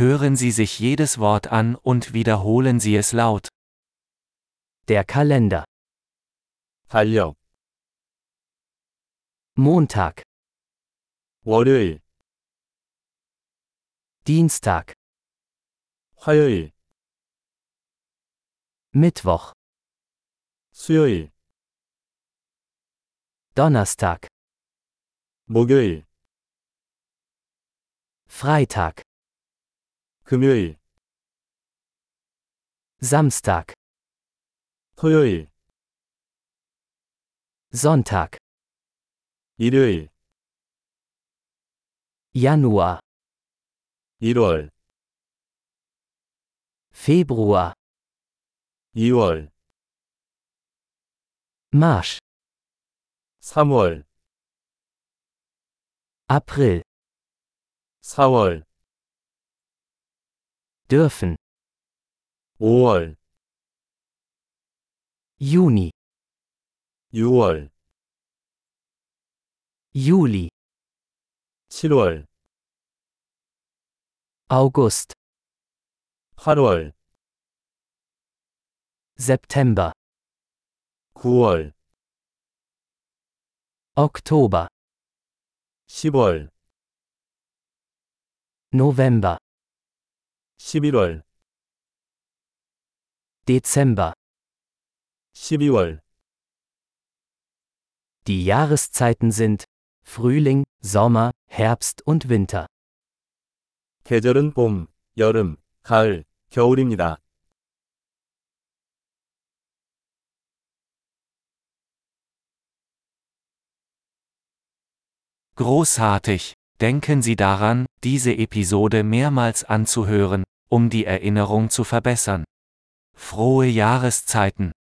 Hören Sie sich jedes Wort an und wiederholen Sie es laut. Der Kalender. 달력, Montag, 월요일, Dienstag, 화요일, Mittwoch, 수요일, Donnerstag, 목요일, Freitag, 금요일, Samstag, 토요일, Sonntag, 일요일, Januar, 1월, Februar, 2월, Marsch, 3월, April, 4월, dürfen, 5월, Juni, 6월, Juli, 7월, August, 8월, September, 9월, Oktober, 10월, November, 11월, Dezember. 12월. Die Jahreszeiten sind Frühling, Sommer, Herbst und Winter. 계절은 봄, 여름, 가을, 겨울입니다. Großartig! Denken Sie daran, diese Episode mehrmals anzuhören, um die Erinnerung zu verbessern. Frohe Jahreszeiten!